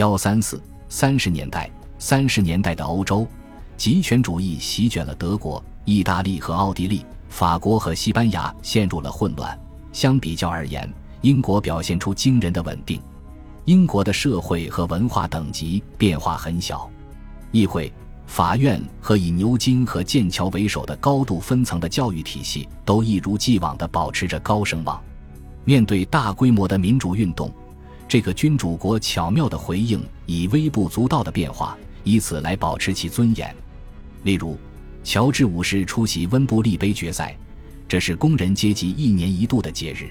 幺三四三十年代，三十年代的欧洲，极权主义席卷了德国、意大利和奥地利，法国和西班牙陷入了混乱。相比较而言，英国表现出惊人的稳定。英国的社会和文化等级变化很小，议会、法院和以牛津和剑桥为首的高度分层的教育体系都一如既往地保持着高声望。面对大规模的民主运动，这个君主国巧妙地回应以微不足道的变化，以此来保持其尊严。例如，乔治五世出席温布利杯决赛，这是工人阶级一年一度的节日。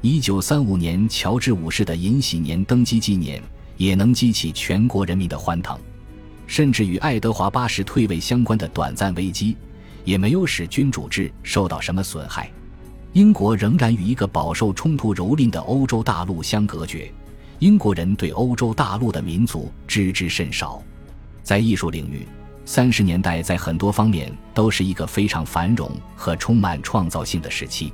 一九三五年，乔治五世的银禧年登基纪念也能激起全国人民的欢腾，甚至与爱德华八世退位相关的短暂危机，也没有使君主制受到什么损害。英国仍然与一个饱受冲突蹂躏的欧洲大陆相隔绝，英国人对欧洲大陆的民族知之甚少。在艺术领域，三十年代在很多方面都是一个非常繁荣和充满创造性的时期，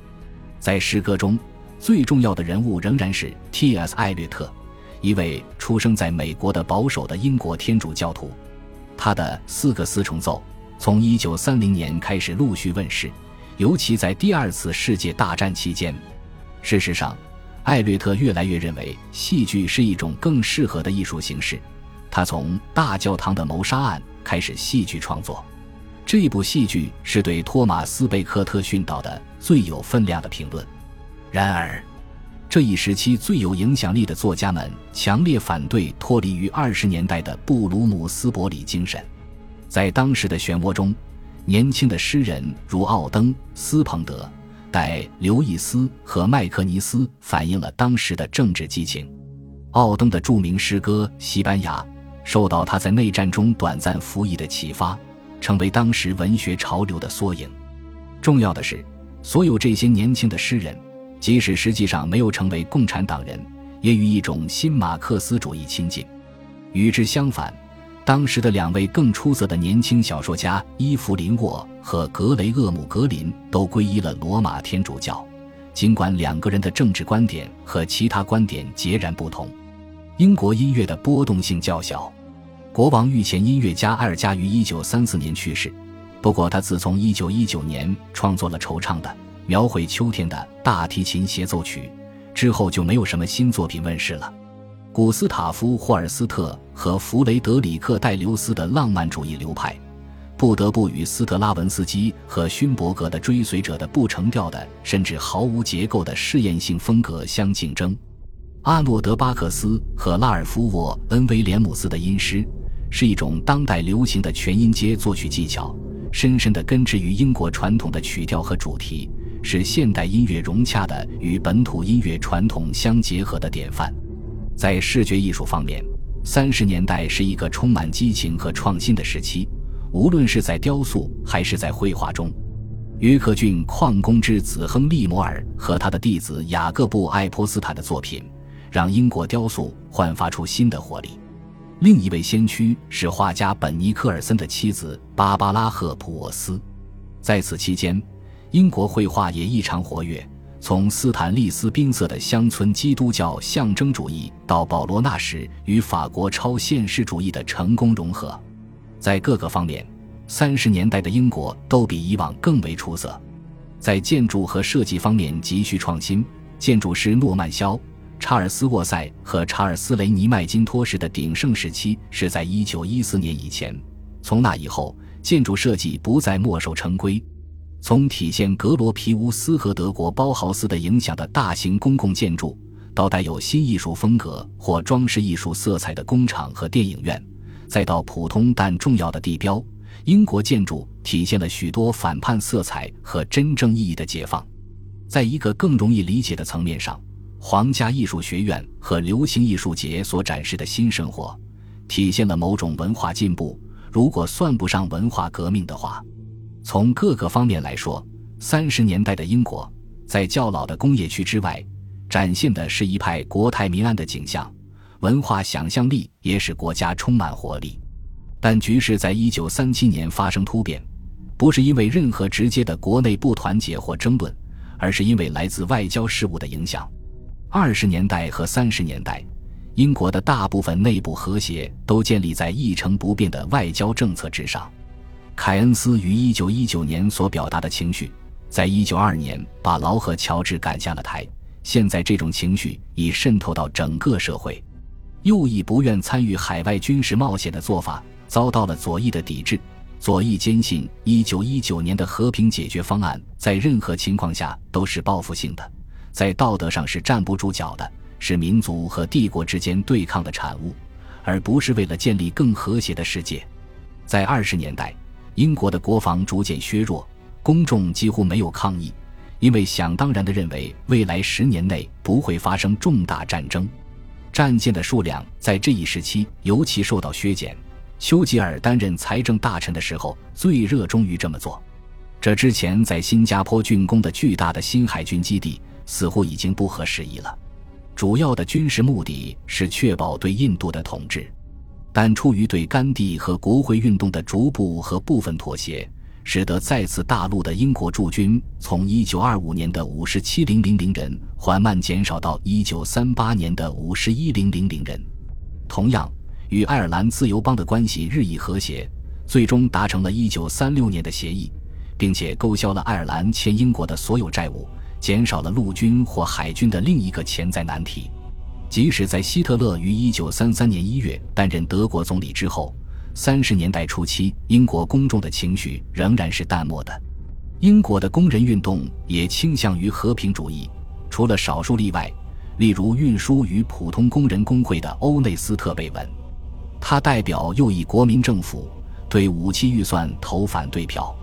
在诗歌中。最重要的人物仍然是 T.S. 艾略特，一位出生在美国的保守的英国天主教徒。他的四个四重奏从1930年开始陆续问世，尤其在第二次世界大战期间。事实上，艾略特越来越认为戏剧是一种更适合的艺术形式。他从《大教堂的谋杀案》开始戏剧创作，这部戏剧是对托马斯·贝克特训导的最有分量的评论。然而，这一时期最有影响力的作家们强烈反对脱离于二十年代的布鲁姆斯伯里精神。在当时的漩涡中，年轻的诗人如奥登、斯彭德、戴刘易斯和麦克尼斯反映了当时的政治激情。奥登的著名诗歌《西班牙》受到他在内战中短暂服役的启发，成为当时文学潮流的缩影。重要的是，所有这些年轻的诗人。即使实际上没有成为共产党人，也与一种新马克思主义亲近。与之相反，当时的两位更出色的年轻小说家伊芙琳沃和格雷厄姆格林都皈依了罗马天主教，尽管两个人的政治观点和其他观点截然不同。英国音乐的波动性较小。国王御前音乐家埃尔加于1934年去世，不过他自从1919年创作了惆怅的。描绘秋天的大提琴协奏曲之后，就没有什么新作品问世了。古斯塔夫·霍尔斯特和弗雷德里克·戴留斯的浪漫主义流派，不得不与斯特拉文斯基和勋伯格的追随者的不成调的甚至毫无结构的试验性风格相竞争。阿诺德·巴克斯和拉尔夫·沃恩·威廉姆斯的音诗，是一种当代流行的全音阶作曲技巧，深深地根植于英国传统的曲调和主题。是现代音乐融洽的与本土音乐传统相结合的典范。在视觉艺术方面，三十年代是一个充满激情和创新的时期，无论是在雕塑还是在绘画中。约克郡矿工之子亨利·摩尔和他的弟子雅各布·爱泼斯坦的作品，让英国雕塑焕发出新的活力。另一位先驱是画家本尼科尔森的妻子芭芭拉·赫普沃斯。在此期间。英国绘画也异常活跃，从斯坦利斯宾瑟的乡村基督教象征主义到保罗纳什与法国超现实主义的成功融合，在各个方面，三十年代的英国都比以往更为出色。在建筑和设计方面急需创新，建筑师诺曼肖、查尔斯沃塞和查尔斯雷尼麦金托什的鼎盛时期是在一九一四年以前，从那以后，建筑设计不再墨守成规。从体现格罗皮乌斯和德国包豪斯的影响的大型公共建筑，到带有新艺术风格或装饰艺术色彩的工厂和电影院，再到普通但重要的地标，英国建筑体现了许多反叛色彩和真正意义的解放。在一个更容易理解的层面上，皇家艺术学院和流行艺术节所展示的新生活，体现了某种文化进步，如果算不上文化革命的话。从各个方面来说，三十年代的英国在较老的工业区之外，展现的是一派国泰民安的景象，文化想象力也使国家充满活力。但局势在一九三七年发生突变，不是因为任何直接的国内不团结或争论，而是因为来自外交事务的影响。二十年代和三十年代，英国的大部分内部和谐都建立在一成不变的外交政策之上。凯恩斯于1919年所表达的情绪，在1922年把劳和乔治赶下了台。现在这种情绪已渗透到整个社会。右翼不愿参与海外军事冒险的做法，遭到了左翼的抵制。左翼坚信1919年的和平解决方案在任何情况下都是报复性的，在道德上是站不住脚的，是民族和帝国之间对抗的产物，而不是为了建立更和谐的世界。在二十年代，英国的国防逐渐削弱，公众几乎没有抗议，因为想当然地认为未来十年内不会发生重大战争。战舰的数量在这一时期尤其受到削减。丘吉尔担任财政大臣的时候，最热衷于这么做。这之前在新加坡竣工的巨大的新海军基地似乎已经不合时宜了。主要的军事目的是确保对印度的统治，但出于对甘地和国会运动的逐步和部分妥协，使得再次大陆的英国驻军从1925年的57000人缓慢减少到1938年的51000人。同样。与爱尔兰自由邦的关系日益和谐，最终达成了一九三六年的协议，并且勾销了爱尔兰欠英国的所有债务，减少了陆军或海军的另一个潜在难题。即使在希特勒于一九三三年一月担任德国总理之后，三十年代初期，英国公众的情绪仍然是淡漠的。英国的工人运动也倾向于和平主义，除了少数例外，例如运输与普通工人工会的欧内斯特·贝文。他代表右翼国民政府对武器预算投反对票，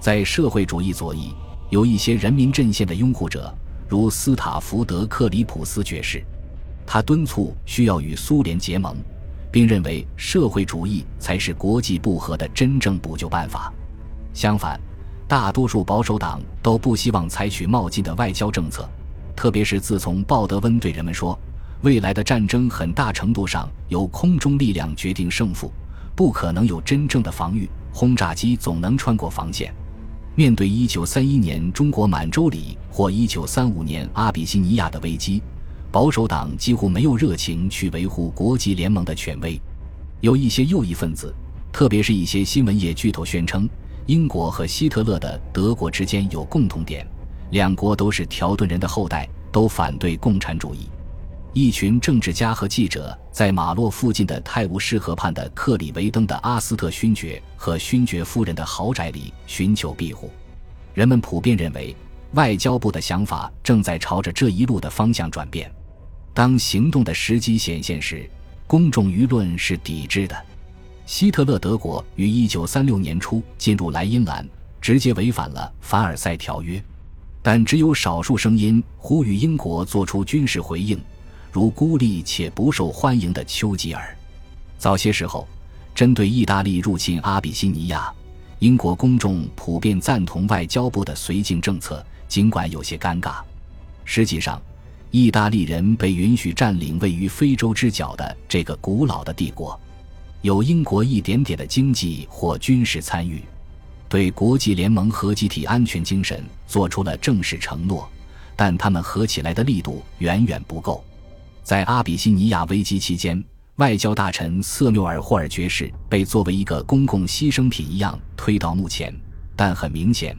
在社会主义左翼有一些人民阵线的拥护者，如斯塔福德克里普斯爵士，他敦促需要与苏联结盟，并认为社会主义才是国际不和的真正补救办法。相反，大多数保守党都不希望采取冒进的外交政策，特别是自从鲍德温对人们说。未来的战争很大程度上由空中力量决定胜负，不可能有真正的防御，轰炸机总能穿过防线。面对1931年中国满洲里或1935年阿比西尼亚的危机，保守党几乎没有热情去维护国际联盟的权威。有一些右翼分子，特别是一些新闻业巨头宣称，英国和希特勒的德国之间有共同点，两国都是条顿人的后代，都反对共产主义。一群政治家和记者在马洛附近的泰晤士河畔的克里维登的阿斯特勋爵和勋爵夫人的豪宅里寻求庇护。人们普遍认为，外交部的想法正在朝着这一路的方向转变。当行动的时机显现时，公众舆论是抵制的。希特勒德国于1936年初进入莱茵兰，直接违反了凡尔赛条约，但只有少数声音呼吁英国做出军事回应。如孤立且不受欢迎的丘吉尔，早些时候，针对意大利入侵阿比西尼亚，英国公众普遍赞同外交部的绥靖政策，尽管有些尴尬。实际上，意大利人被允许占领位于非洲之角的这个古老的帝国，有英国一点点的经济或军事参与，对国际联盟和集体安全精神做出了正式承诺，但他们合起来的力度远远不够。在阿比西尼亚危机期间，外交大臣瑟缪尔霍尔爵士被作为一个公共牺牲品一样推到幕前。但很明显，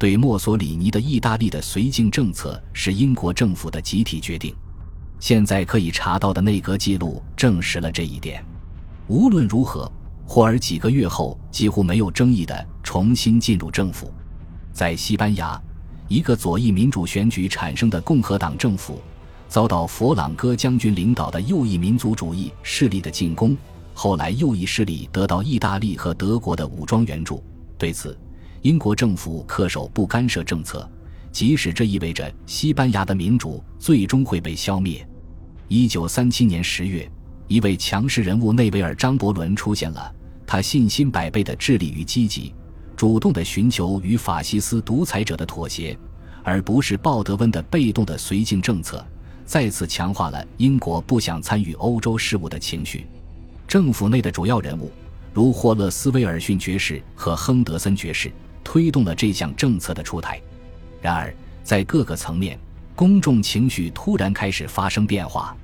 对墨索里尼的意大利的绥靖政策是英国政府的集体决定。现在可以查到的内阁记录证实了这一点。无论如何，霍尔几个月后几乎没有争议地重新进入政府。在西班牙，一个左翼民主选举产生的共和党政府。遭到佛朗哥将军领导的右翼民族主义势力的进攻，后来右翼势力得到意大利和德国的武装援助。对此，英国政府恪守不干涉政策，即使这意味着西班牙的民主最终会被消灭。一九三七年十月，一位强势人物内维尔·张伯伦出现了，他信心百倍地致力于积极、主动地寻求与法西斯独裁者的妥协，而不是鲍德温的被动的绥靖政策。再次强化了英国不想参与欧洲事务的情绪。政府内的主要人物，如霍勒斯威尔逊爵士和亨德森爵士，推动了这项政策的出台。然而，在各个层面，公众情绪突然开始发生变化。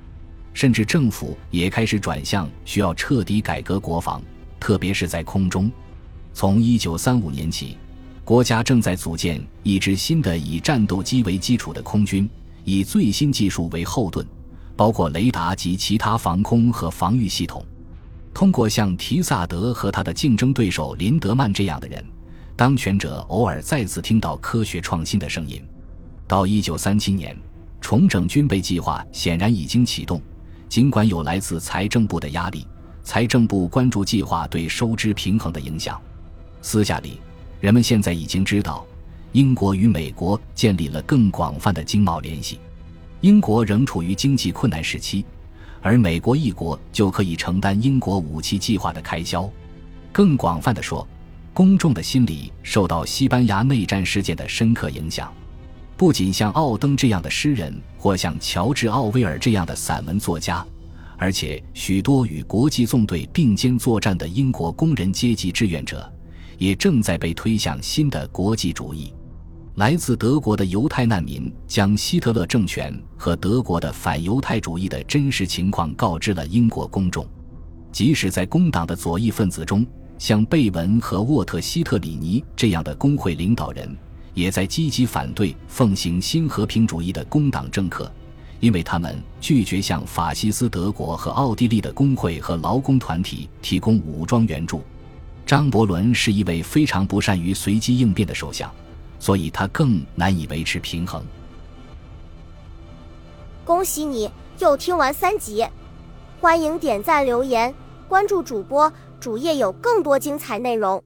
甚至政府也开始转向需要彻底改革国防，特别是在空中。从一九三五年起，国家正在组建一支新的以战斗机为基础的空军，以最新技术为后盾，包括雷达及其他防空和防御系统。通过像提萨德和他的竞争对手林德曼这样的人，当权者偶尔再次听到科学创新的声音。到一九三七年，重整军备计划显然已经启动，尽管有来自财政部的压力，财政部关注计划对收支平衡的影响。私下里，人们现在已经知道，英国与美国建立了更广泛的经贸联系。英国仍处于经济困难时期，而美国一国就可以承担英国武器计划的开销。更广泛的说，公众的心理受到西班牙内战事件的深刻影响。不仅像奥登这样的诗人，或像乔治·奥威尔这样的散文作家，而且许多与国际纵队并肩作战的英国工人阶级志愿者。也正在被推向新的国际主义。来自德国的犹太难民将希特勒政权和德国的反犹太主义的真实情况告知了英国公众。即使在工党的左翼分子中，像贝文和沃特希特里尼这样的工会领导人，也在积极反对奉行新和平主义的工党政客，因为他们拒绝向法西斯德国和奥地利的工会和劳工团体提供武装援助。张伯伦是一位非常不善于随机应变的首相，所以他更难以维持平衡。恭喜你又听完三集，欢迎点赞、留言、关注主播，主页有更多精彩内容。